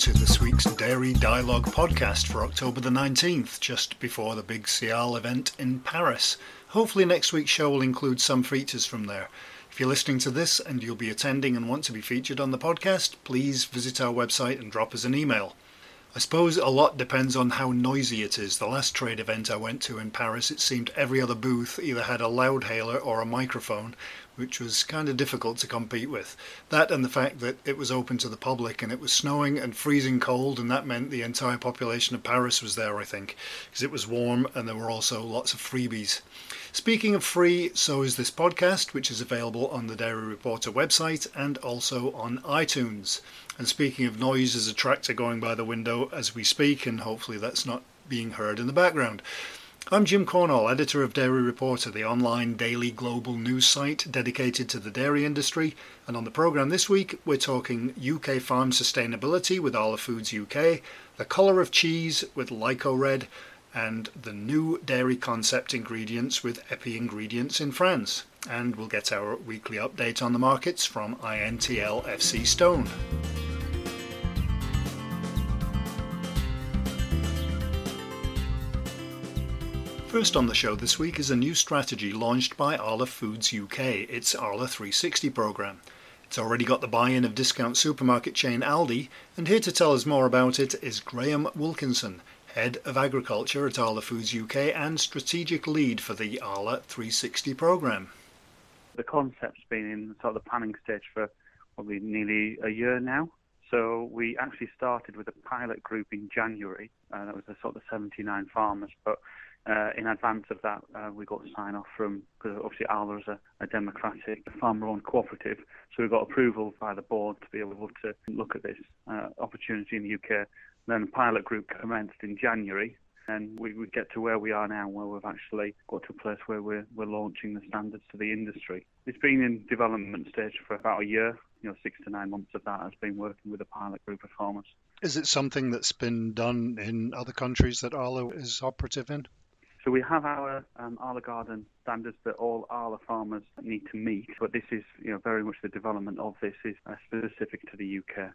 to this week's Dairy Dialogue podcast for October the 19th, just before the big SIAL event in Paris. Hopefully, next week's show will include some features from there. If you're listening to this and you'll be attending and want to be featured on the podcast, please visit our website and drop us an email. I suppose a lot depends on how noisy it is. The last trade event I went to in Paris, it seemed every other booth either had a loudhailer or a microphone, which was kind of difficult to compete with. That and the fact that it was open to the public and it was snowing and freezing cold, and that meant the entire population of Paris was there, I think, because it was warm and there were also lots of freebies. Speaking of free, so is this podcast, which is available on the Dairy Reporter website and also on iTunes. And speaking of noise, there's a tractor going by the window as we speak, and hopefully that's not being heard in the background. I'm Jim Cornall, editor of Dairy Reporter, the online daily global news site dedicated to the dairy industry. And on the programme this week, we're talking UK farm sustainability with Arla Foods UK, the colour of cheese with LycoRed, and the new dairy concept ingredients with Epi Ingredients in France. And we'll get our weekly update on the markets from INTL FC Stone. First on the show this week is a new strategy launched by Arla Foods UK, its Arla 360 programme. It's already got the buy in of discount supermarket chain Aldi, and here to tell us more about it is Graham Wilkinson, Head of Agriculture at Arla Foods UK and Strategic Lead for the Arla 360 programme. The concept's been in sort of the planning stage for probably nearly a year now. So we actually started with a pilot group in January. Uh, that was a sort of 79 farmers, but uh, in advance of that, uh, we got sign off from because obviously Arla is a, a democratic farmer-owned cooperative, so we got approval by the board to be able to look at this uh, opportunity in the UK. Then the pilot group commenced in January, and we, we get to where we are now, where we've actually got to a place where we're, we're launching the standards to the industry. It's been in development stage for about a year. You know, six to nine months of that has been working with a pilot group of farmers. Is it something that's been done in other countries that Arla is operative in? So we have our um, Arlagården standards that all Arla farmers need to meet, but this is, you know, very much the development of this is uh, specific to the UK.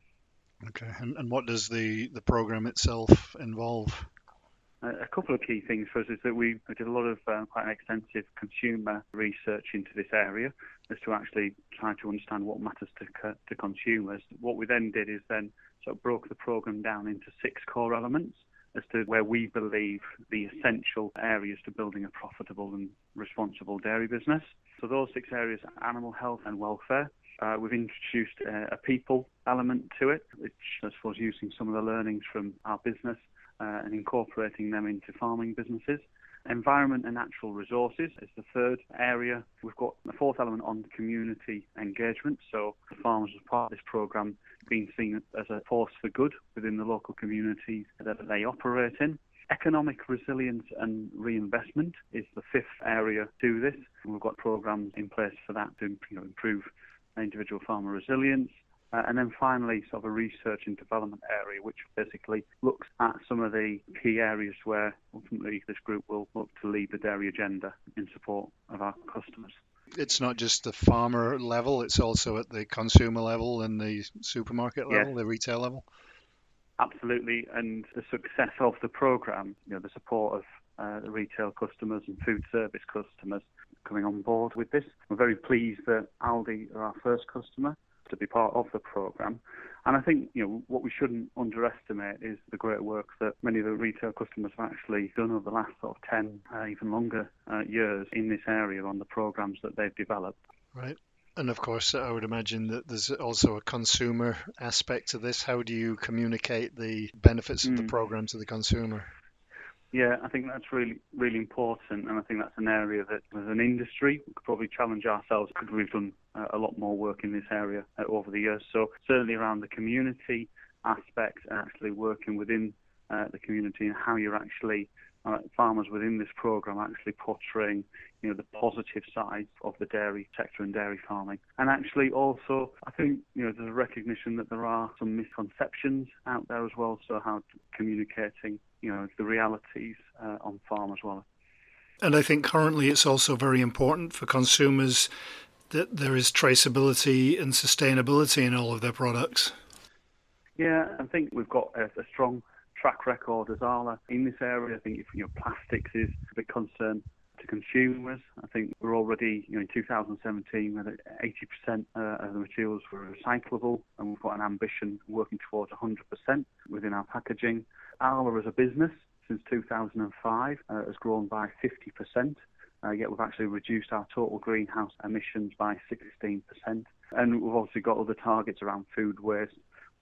Okay, and, and what does the, the program itself involve? a couple of key things for us is that we did a lot of uh, quite an extensive consumer research into this area as to actually try to understand what matters to, to consumers. What we then did is then sort of broke the program down into six core elements as to where we believe the essential areas to building a profitable and responsible dairy business. So those six areas are animal health and welfare. Uh, we've introduced uh, a people element to it, which I suppose using some of the learnings from our business uh, and incorporating them into farming businesses. Environment and natural resources is the third area. We've got the fourth element on community engagement. So the farmers as part of this program being seen as a force for good within the local communities that they operate in. Economic resilience and reinvestment is the fifth area to this. We've got programs in place for that to you know, improve individual farmer resilience, uh, and then finally, sort of a research and development area, which basically looks at some of the key areas where ultimately this group will look to lead the dairy agenda in support of our customers. It's not just the farmer level, it's also at the consumer level and the supermarket level, the retail level. Absolutely, and the success of the program, you know, the support of uh, the retail customers and food service customers coming on board with this. We're very pleased that Aldi are our first customer to be part of the program. And I think you know what we shouldn't underestimate is the great work that many of the retail customers have actually done over the last sort of 10, uh, even longer uh, years in this area on the programs that they've developed. Right. And of course, I would imagine that there's also a consumer aspect to this. How do you communicate the benefits of mm. the program to the consumer? Yeah, I think that's really, really important, and I think that's an area that, as an industry, we could probably challenge ourselves because we've done uh, a lot more work in this area uh, over the years. So certainly around the community aspect, actually working within uh, the community and how you're actually uh, farmers within this program actually portraying you know the positive side of the dairy sector and dairy farming and actually also I think you know there's a recognition that there are some misconceptions out there as well so how communicating you know the realities uh, on farm as well. And I think currently it's also very important for consumers that there is traceability and sustainability in all of their products. Yeah, I think we've got a, a strong track record as Arla in this area. I think if you know plastics is a big concern to consumers. I think we're already, you know, in 2017, that 80% uh, of the materials were recyclable, and we've got an ambition working towards 100% within our packaging. Arla as a business since 2005 uh, has grown by 50%. Uh, yet we've actually reduced our total greenhouse emissions by 16%. And we've also got other targets around food waste,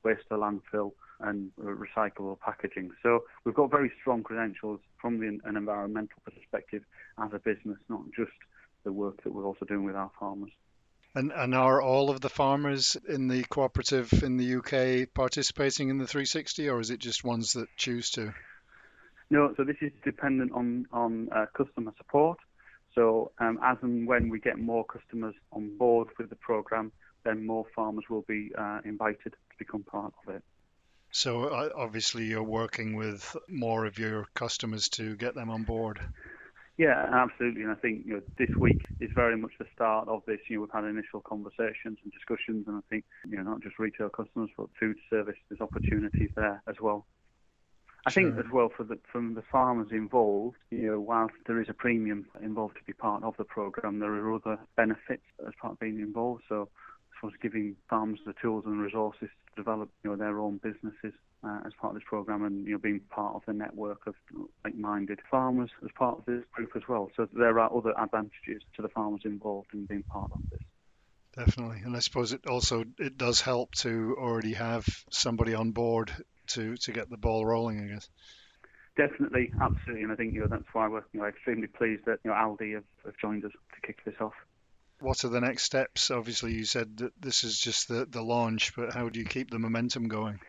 waste to landfill, and recyclable packaging. So we've got very strong credentials from the, an environmental perspective as a business, not just the work that we're also doing with our farmers. And, and are all of the farmers in the cooperative in the UK participating in the 360, or is it just ones that choose to? No, so this is dependent on on uh, customer support. So um, as and when we get more customers on board with the program, then more farmers will be uh, invited to become part of it. So uh, obviously you're working with more of your customers to get them on board. Yeah, absolutely. And I think you know this week is very much the start of this. You know, we've had initial conversations and discussions, and I think you know not just retail customers, but food service. There's opportunities there as well. I sure. think as well for the from the farmers involved, you know, whilst there is a premium involved to be part of the program, there are other benefits as part of being involved. So suppose giving farms the tools and resources to develop you know their own businesses uh, as part of this program, and you know being part of the network of like-minded farmers as part of this group as well. So there are other advantages to the farmers involved in being part of this. Definitely, and I suppose it also it does help to already have somebody on board to to get the ball rolling. I guess. Definitely, absolutely, and I think you know that's why we're you know, extremely pleased that you know Aldi have, have joined us to kick this off what are the next steps? Obviously, you said that this is just the, the launch, but how do you keep the momentum going?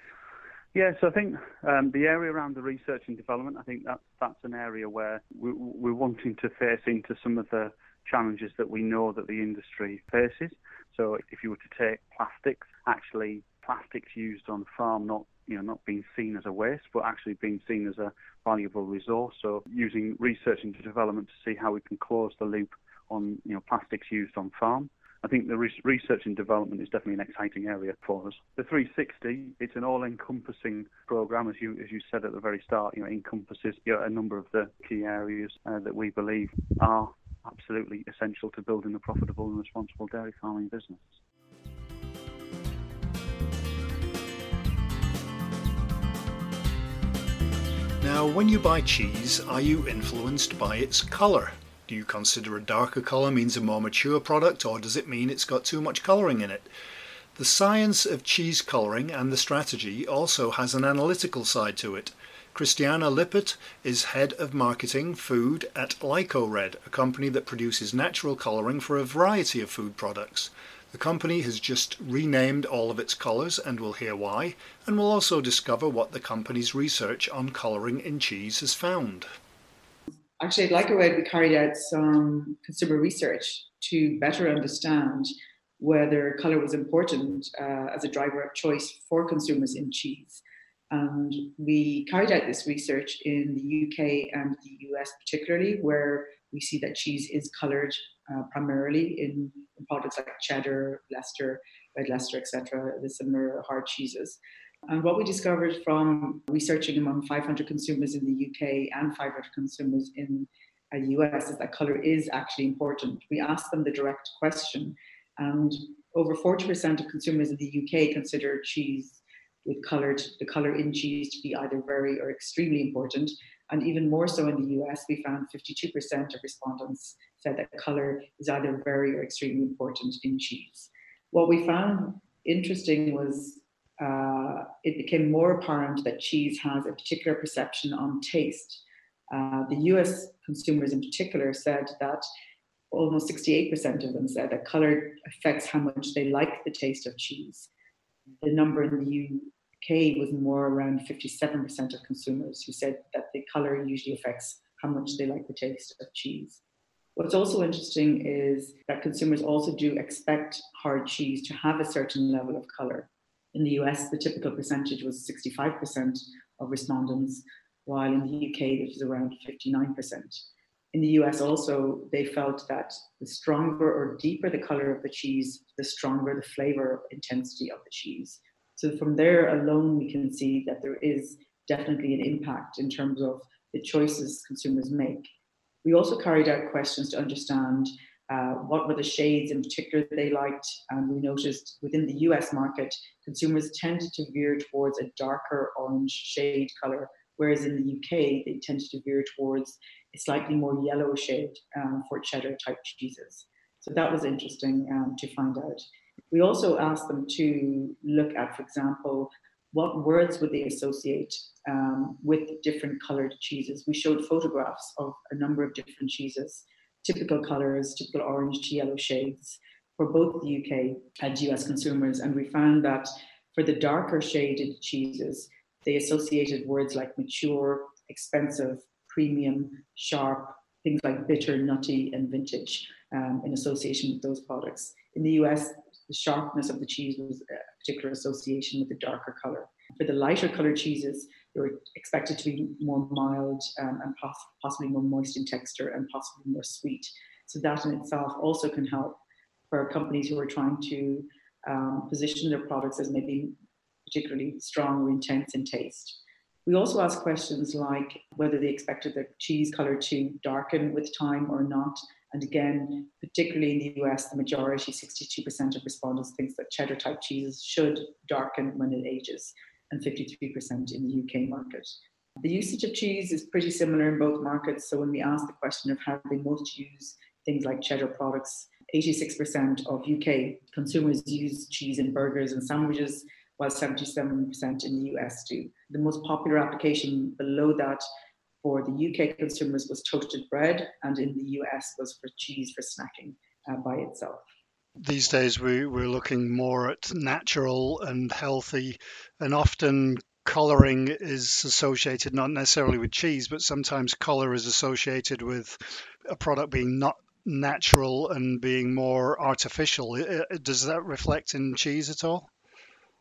Yeah, so I think um, the area around the research and development, I think that's that's an area where we, we're wanting to face into some of the challenges that we know that the industry faces. So if you were to take plastics, actually plastics used on farm, not you know not being seen as a waste, but actually being seen as a valuable resource. So using research and development to see how we can close the loop on you know plastics used on farm. I think the research and development is definitely an exciting area for us. The 360, it's an all-encompassing program, as you as you said at the very start. You know, encompasses you know, a number of the key areas uh, that we believe are absolutely essential to building a profitable and responsible dairy farming business. Now, when you buy cheese, are you influenced by its colour? Do you consider a darker colour means a more mature product or does it mean it's got too much colouring in it? The science of cheese colouring and the strategy also has an analytical side to it. Christiana Lippert is head of marketing food at LycoRed, a company that produces natural colouring for a variety of food products. The company has just renamed all of its colours and we'll hear why, and we'll also discover what the company's research on colouring in cheese has found. Actually, at LycoRed, we carried out some consumer research to better understand whether colour was important uh, as a driver of choice for consumers in cheese. And we carried out this research in the UK and the US, particularly, where we see that cheese is coloured uh, primarily in, in, products like cheddar, Leicester, red Leicester, etc., the similar hard cheeses. And what we discovered from researching among 500 consumers in the UK and 500 consumers in uh, the US is that color is actually important. We asked them the direct question, and over 40% of consumers in the UK consider cheese with colored the color in cheese to be either very or extremely important. And even more so in the US, we found 52% of respondents said that color is either very or extremely important in cheese. What we found interesting was uh, it became more apparent that cheese has a particular perception on taste. Uh, the US consumers, in particular, said that almost 68% of them said that color affects how much they like the taste of cheese. The number in the UK was more around 57% of consumers who said that the color usually affects how much they like the taste of cheese. What's also interesting is that consumers also do expect hard cheese to have a certain level of color. In the US, the typical percentage was 65% of respondents, while in the UK, it was around 59%. In the US, also, they felt that the stronger or deeper the color of the cheese, the stronger the flavor intensity of the cheese. So from there alone, we can see that there is definitely an impact in terms of the choices consumers make. We also carried out questions to understand uh, what were the shades in particular they liked. And we noticed within the US market, consumers tended to veer towards a darker orange shade color, whereas in the UK, they tended to veer towards a slightly more yellow shade um, for cheddar type cheeses. So that was interesting um, to find out. We also asked them to look at, for example, what words would they associate um, with different colored cheeses. We showed photographs of a number of different cheeses typical colours, typical orange to yellow shades for both the UK and US consumers. And we found that for the darker shaded cheeses, they associated words like mature, expensive, premium, sharp, things like bitter, nutty, and vintage um, in association with those products. In the US, the sharpness of the cheese was a particular association with the darker color. For the lighter colored cheeses, were expected to be more mild um, and poss- possibly more moist in texture and possibly more sweet. So that in itself also can help for companies who are trying to um, position their products as maybe particularly strong or intense in taste. We also asked questions like whether they expected the cheese color to darken with time or not. And again, particularly in the US, the majority, 62% of respondents, thinks that cheddar type cheeses should darken when it ages and 53% in the UK market. The usage of cheese is pretty similar in both markets. So when we ask the question of how they most use things like cheddar products, 86% of UK consumers use cheese in burgers and sandwiches, while 77% in the US do. The most popular application below that for the UK consumers was toasted bread, and in the US was for cheese for snacking uh, by itself these days we, we're looking more at natural and healthy and often coloring is associated not necessarily with cheese but sometimes color is associated with a product being not natural and being more artificial. Does that reflect in cheese at all?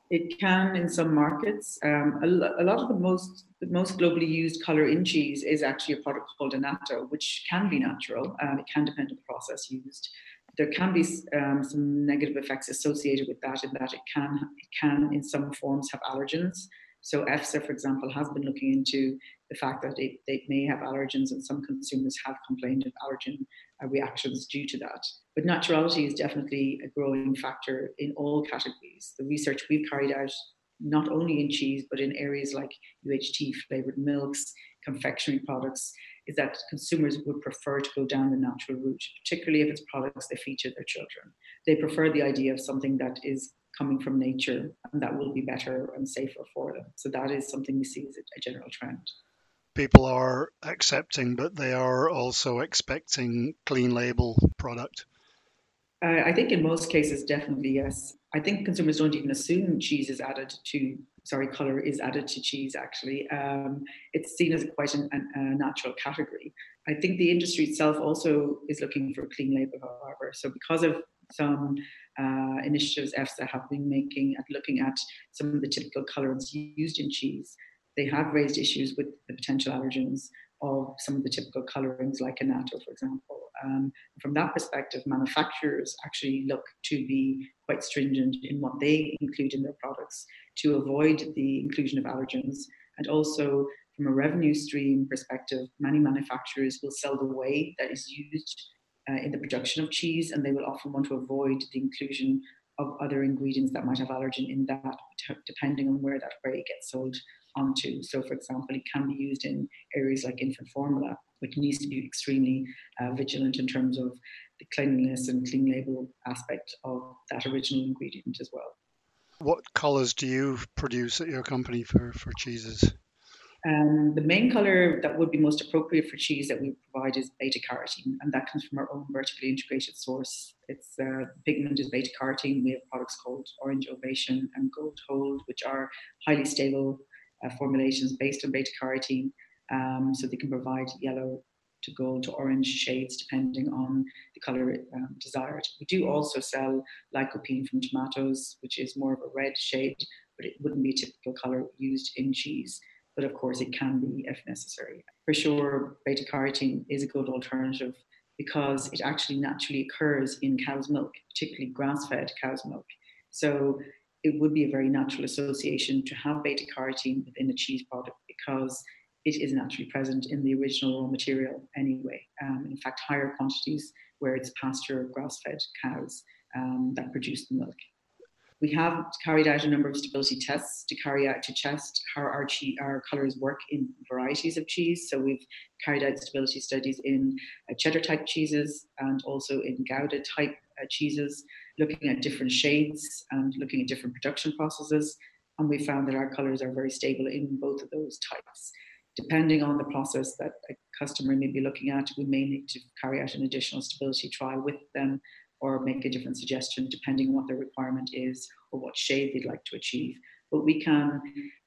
It can in some markets. Um, a, a, lot of the most the most globally used color in cheese is actually a product called annatto which can be natural um, it can depend on the process used there can be um, some negative effects associated with that in that it can it can in some forms have allergens so EFSA, for example, has been looking into the fact that it, they may have allergens, and some consumers have complained of allergen uh, reactions due to that. But naturality is definitely a growing factor in all categories. The research we've carried out, not only in cheese, but in areas like UHT flavored milks, confectionery products, is that consumers would prefer to go down the natural route, particularly if it's products they feature their children. They prefer the idea of something that is coming from nature and that will be better and safer for them. So that is something we see as a, general trend. People are accepting, but they are also expecting clean label product. Uh, I think in most cases, definitely yes. I think consumers don't even assume cheese is added to sorry, color is added to cheese. Actually, um, it's seen as quite an, an, a natural category. I think the industry itself also is looking for clean label, however. So because of some uh, initiatives EFSA have been making at looking at some of the typical colorants used in cheese, they have raised issues with the potential allergens of some of the typical colorings, like annatto, for example. Um, from that perspective, manufacturers actually look to be quite stringent in what they include in their products to avoid the inclusion of allergens. And also, from a revenue stream perspective, many manufacturers will sell the whey that is used uh, in the production of cheese, and they will often want to avoid the inclusion of other ingredients that might have allergen in that, depending on where that whey gets sold onto. So, for example, it can be used in areas like infant formula, which needs to be extremely uh, vigilant in terms of the cleanliness and clean label aspect of that original ingredient as well. What colours do you produce at your company for, for cheeses? Um, the main color that would be most appropriate for cheese that we provide is beta carotene, and that comes from our own vertically integrated source. Its uh, pigment is beta carotene. We have products called Orange Ovation and Gold Hold, which are highly stable uh, formulations based on beta carotene. Um, so they can provide yellow to gold to orange shades depending on the color um, desired. We do also sell lycopene from tomatoes, which is more of a red shade, but it wouldn't be a typical color used in cheese. But of course, it can be if necessary. For sure, beta carotene is a good alternative because it actually naturally occurs in cow's milk, particularly grass fed cow's milk. So it would be a very natural association to have beta carotene within a cheese product because it is naturally present in the original raw material anyway. Um, in fact, higher quantities where it's pasture or grass fed cows um, that produce the milk. We have carried out a number of stability tests to carry out to test how our, cheese, our colours work in varieties of cheese. So we've carried out stability studies in uh, cheddar type cheeses and also in Gouda type uh, cheeses, looking at different shades and looking at different production processes. And we found that our colours are very stable in both of those types. Depending on the process that a customer may be looking at, we may need to carry out an additional stability trial with them or make a different suggestion depending on what their requirement is or what shade they'd like to achieve. But we can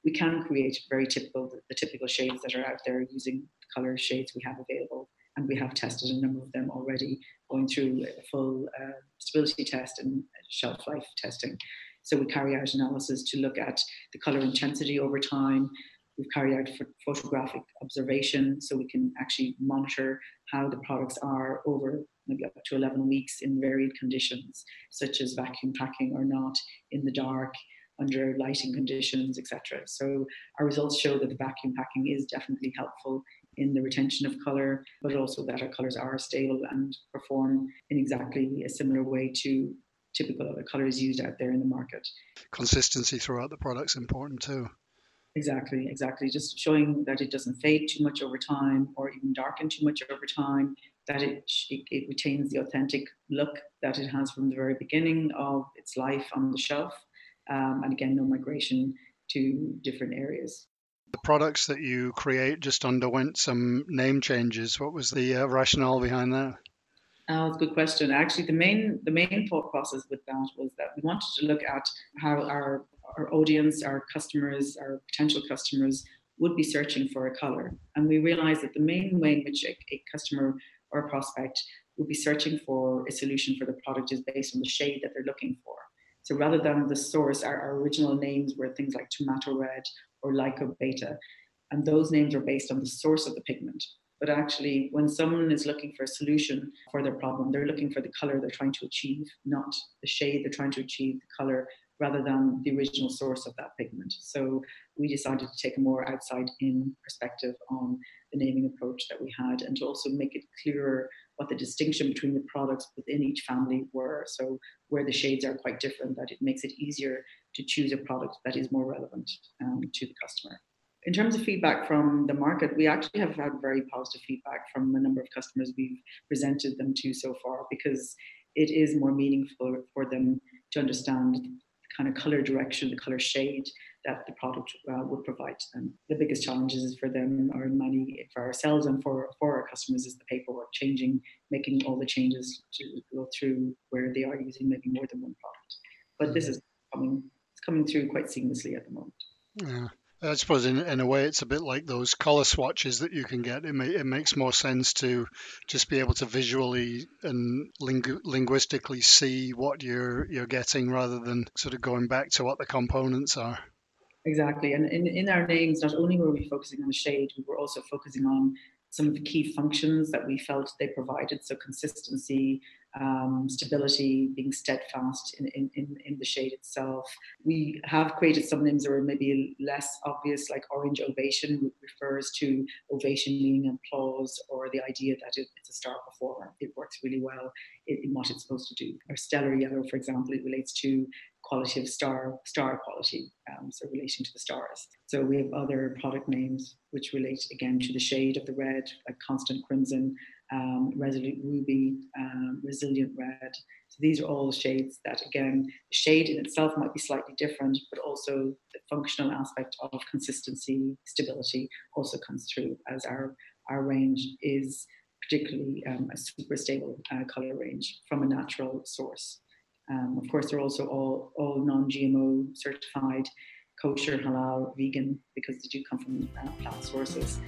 we can create very typical the, typical shades that are out there using the color shades we have available, and we have tested a number of them already, going through a full uh, stability test and shelf life testing. So we carry out analysis to look at the color intensity over time. We've carried out photographic observation so we can actually monitor how the products are over maybe up to 11 weeks in varied conditions, such as vacuum packing or not, in the dark, under lighting conditions, etc. So our results show that the vacuum packing is definitely helpful in the retention of colour, but also that our colours are stable and perform in exactly a similar way to typical other colours used out there in the market. Consistency throughout the product's important too. Exactly, exactly. Just showing that it doesn't fade too much over time or even darken too much over time, that it, it, it, retains the authentic look that it has from the very beginning of its life on the shelf. Um, and again, no migration to different areas. The products that you create just underwent some name changes. What was the uh, rationale behind that? Oh, that's a good question. Actually, the main the main thought process with that was that we wanted to look at how our our audience, our customers, our potential customers would be searching for a color, and we realized that the main way in which a, a customer or a prospect would be searching for a solution for the product is based on the shade that they're looking for. So rather than the source, our, our original names were things like tomato red or lycobeta, and those names are based on the source of the pigment. But actually, when someone is looking for a solution for their problem, they're looking for the color they're trying to achieve, not the shade they're trying to achieve, the color, rather than the original source of that pigment. So we decided to take a more outside in perspective on the naming approach that we had and to also make it clearer what the distinction between the products within each family were. So where the shades are quite different, that it makes it easier to choose a product that is more relevant um, to the customer. In terms of feedback from the market, we actually have had very positive feedback from a number of customers we've presented them to so far because it is more meaningful for them to understand kind of color direction, the color shade that the product uh, would provide to them. The biggest challenges for them or many for ourselves and for, for our customers is the paperwork changing, making all the changes to go through where they are using maybe more than one product. But this is coming it's coming through quite seamlessly at the moment. Yeah. I suppose in, in a way it's a bit like those color swatches that you can get. It, may, it makes more sense to just be able to visually and lingu- linguistically see what you're you're getting rather than sort of going back to what the components are. Exactly, and in, in our names, not only were we focusing on the shade, we were also focusing on some of the key functions that we felt they provided. So consistency, um, stability, being steadfast in, in, in, in, the shade itself. We have created some names that are maybe less obvious, like orange ovation, which refers to ovation meaning applause or the idea that it, it's a star performer. It works really well in, in, what it's supposed to do. Or stellar yellow, for example, it relates to quality of star, star quality, um, so relating to the stars. So we have other product names which relate again to the shade of the red, like constant crimson, um, resolute ruby, um, resilient red. So these are all shades that, again, the shade in itself might be slightly different, but also the functional aspect of consistency, stability also comes through as our, our range is particularly um, a super stable uh, color range from a natural source. Um, of course, they're also all, all non-GMO certified, kosher, halal, vegan, because they do come from uh, plant sources.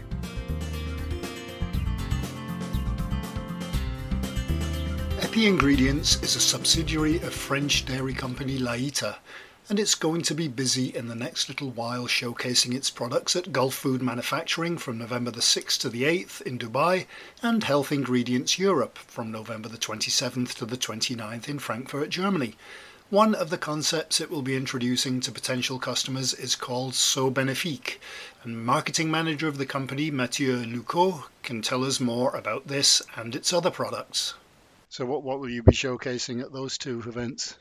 Epi Ingredients is a subsidiary of French dairy company Laita, and it's going to be busy in the next little while showcasing its products at Gulfood Manufacturing from November the 6th to the 8th in Dubai and Health Ingredients Europe from November the 27th to the 29th in Frankfurt, Germany. One of the concepts it will be introducing to potential customers is called So Benefique, and marketing manager of the company, Mathieu Lucot, can tell us more about this and its other products. So, what, what will you be showcasing at those two events?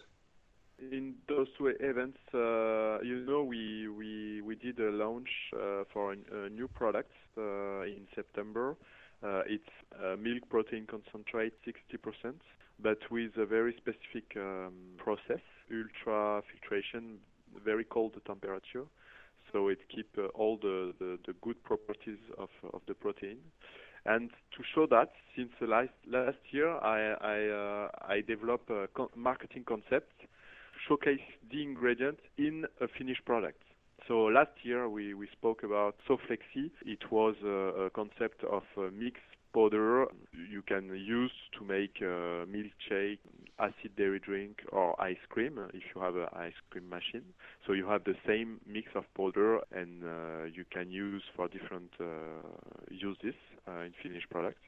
In those two events, uh, you know, we, we, we did a launch uh, for a, a, new product uh, in September. Uh, it's milk protein concentrate 60% but with a very specific um, process, ultra filtration, very cold temperature. So it keeps uh, all the, the, the, good properties of, of the protein. And to show that, since last last year, I I, uh, I developed a marketing concept showcase the ingredient in a finished product. So last year we, we spoke about SoFlexi. It was a, a concept of a mix powder you can use to make uh, milkshake, acid dairy drink, or ice cream if you have an ice cream machine. So you have the same mix of powder, and uh, you can use for different uh, uses uh, in finished products.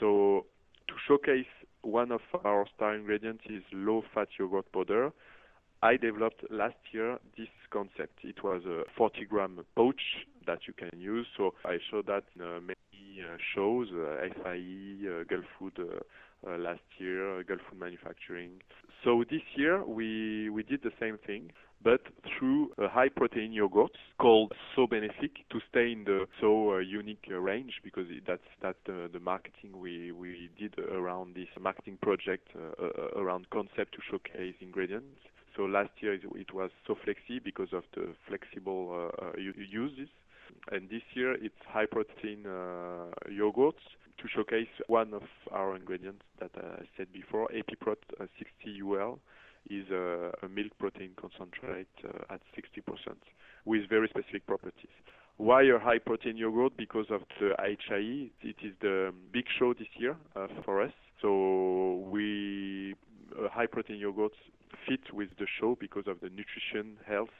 So to showcase one of our star ingredients is low-fat yogurt powder. I developed last year this concept. It was a 40 gram pouch that you can use. So I showed that in uh, many uh, shows, uh, FIE, uh, Gulf Food uh, uh, last year, Gulf Food Manufacturing. So this year we, we did the same thing, but through a high protein yogurt called So Benefic to stay in the so unique range because that's the, the marketing we, we did around this marketing project around concept to showcase ingredients. So last year it was so SoFlexi because of the flexible uh, uh uses, and this year it's high protein uh, yogurts to showcase one of our ingredients that I said before, EpiProt 60 UL is a, a, milk protein concentrate uh, at 60% with very specific properties. Why a high protein yogurt? Because of the HIE. It is the big show this year uh, for us. So we uh, high protein yogurts fit with the show because of the nutrition, health,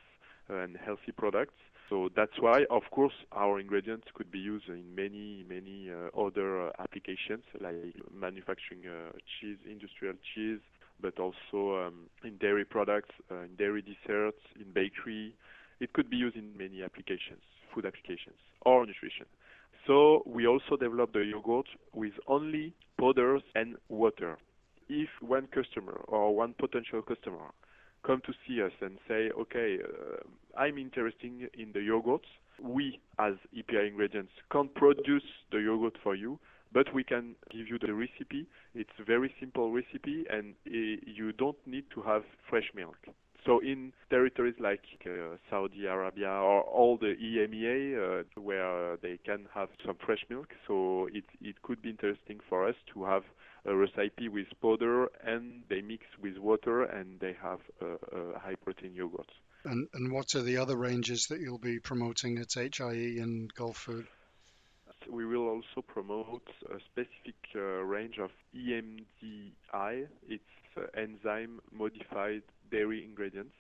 uh, and healthy products. So that's why, of course, our ingredients could be used in many, many uh, other uh, applications like manufacturing uh, cheese, industrial cheese, but also um, in dairy products, uh, in dairy desserts, in bakery. It could be used in many applications, food applications, or nutrition. So we also developed the yogurt with only powders and water if one customer or one potential customer come to see us and say, okay, uh, I'm interested in the yogurts, we as EPI ingredients can't produce the yogurt for you, but we can give you the recipe. It's a very simple recipe, and uh, you don't need to have fresh milk. So in territories like uh, Saudi Arabia or all the EMEA, uh, where they can have some fresh milk, so it it could be interesting for us to have a recipe with powder and they mix with water and they have a, a high protein yogurt. And, and what are the other ranges that you'll be promoting at HIE and Gulfood? We will also promote a specific uh, range of EMDI. It's uh, enzyme modified dairy ingredients.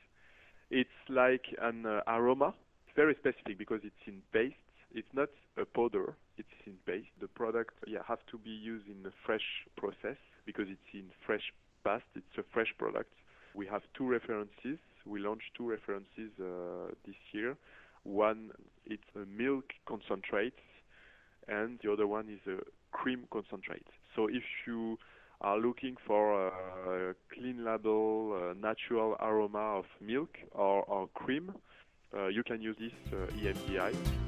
It's like an uh, aroma. It's very specific because it's in paste it's not a powder, it's in paste. The product yeah, have to be used in a fresh process because it's in fresh past, it's a fresh product. We have two references. We launched two references uh, this year. One, it's a milk concentrate, and the other one is a cream concentrate. So if you are looking for a clean label, a natural aroma of milk or, or cream, uh, you can use this uh, EMDI.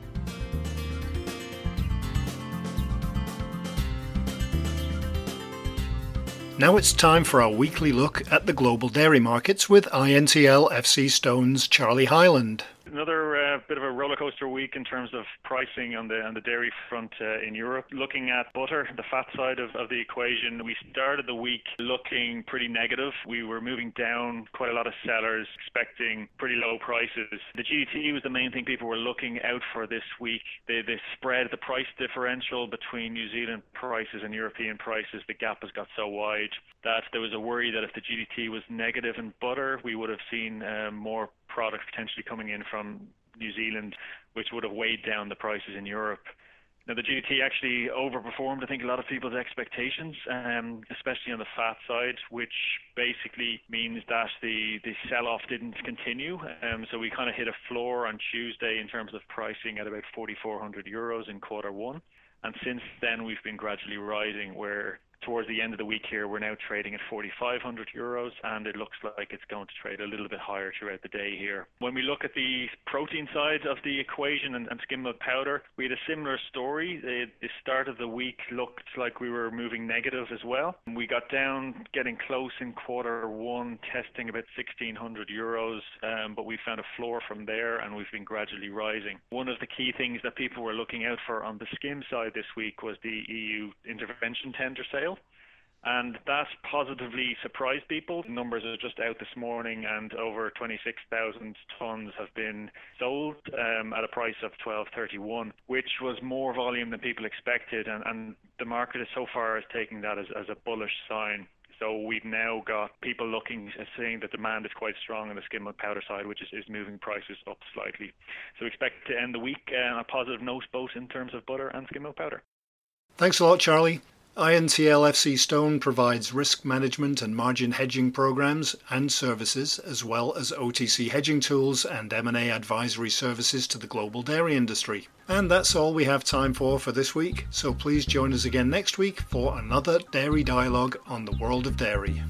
Now it's time for our weekly look at the global dairy markets with INTL FC Stone's Charlie Highland. another uh, uh, bit of a roller coaster week in terms of pricing on the on the dairy front uh, in Europe. Looking at butter, the fat side of, of the equation, we started the week looking pretty negative. We were moving down quite a lot of sellers, expecting pretty low prices. The GDT was the main thing people were looking out for this week. The the spread, the price differential between New Zealand prices and European prices, the gap has got so wide that there was a worry that if the GDT was negative in butter, we would have seen um, more products potentially coming in from New Zealand, which would have weighed down the prices in Europe. Now, the GT actually overperformed, I think, a lot of people's expectations, um, especially on the fat side, which basically means that the, the sell off didn't continue. Um, so we kind of hit a floor on Tuesday in terms of pricing at about 4,400 euros in quarter one. And since then, we've been gradually rising, where towards the end of the week here, we're now trading at 4,500 euros, and it looks like it's going to trade a little bit higher throughout the day here. When we look at the protein side of the equation and, and skim milk powder, we had a similar story. The, the start of the week looked like we were moving negative as well. We got down, getting close in quarter one, testing about 1,600 euros, um, but we found a floor from there, and we've been gradually rising. One of the key things that people were looking out for on the skim side this week was the EU intervention tender sale and that positively surprised people. The numbers are just out this morning, and over 26,000 tons have been sold um, at a price of 12.31, which was more volume than people expected, and, and the market is so far is taking that as, as a bullish sign. So we've now got people looking, saying that demand is quite strong on the skim milk powder side, which is, is moving prices up slightly. So we expect to end the week uh, on a positive note, both in terms of butter and skim milk powder. Thanks a lot, Charlie. INTL FCstone provides risk management and margin hedging programs and services as well as OTC hedging tools and M&A advisory services to the global dairy industry. And that's all we have time for for this week, so please join us again next week for another dairy dialogue on the world of dairy.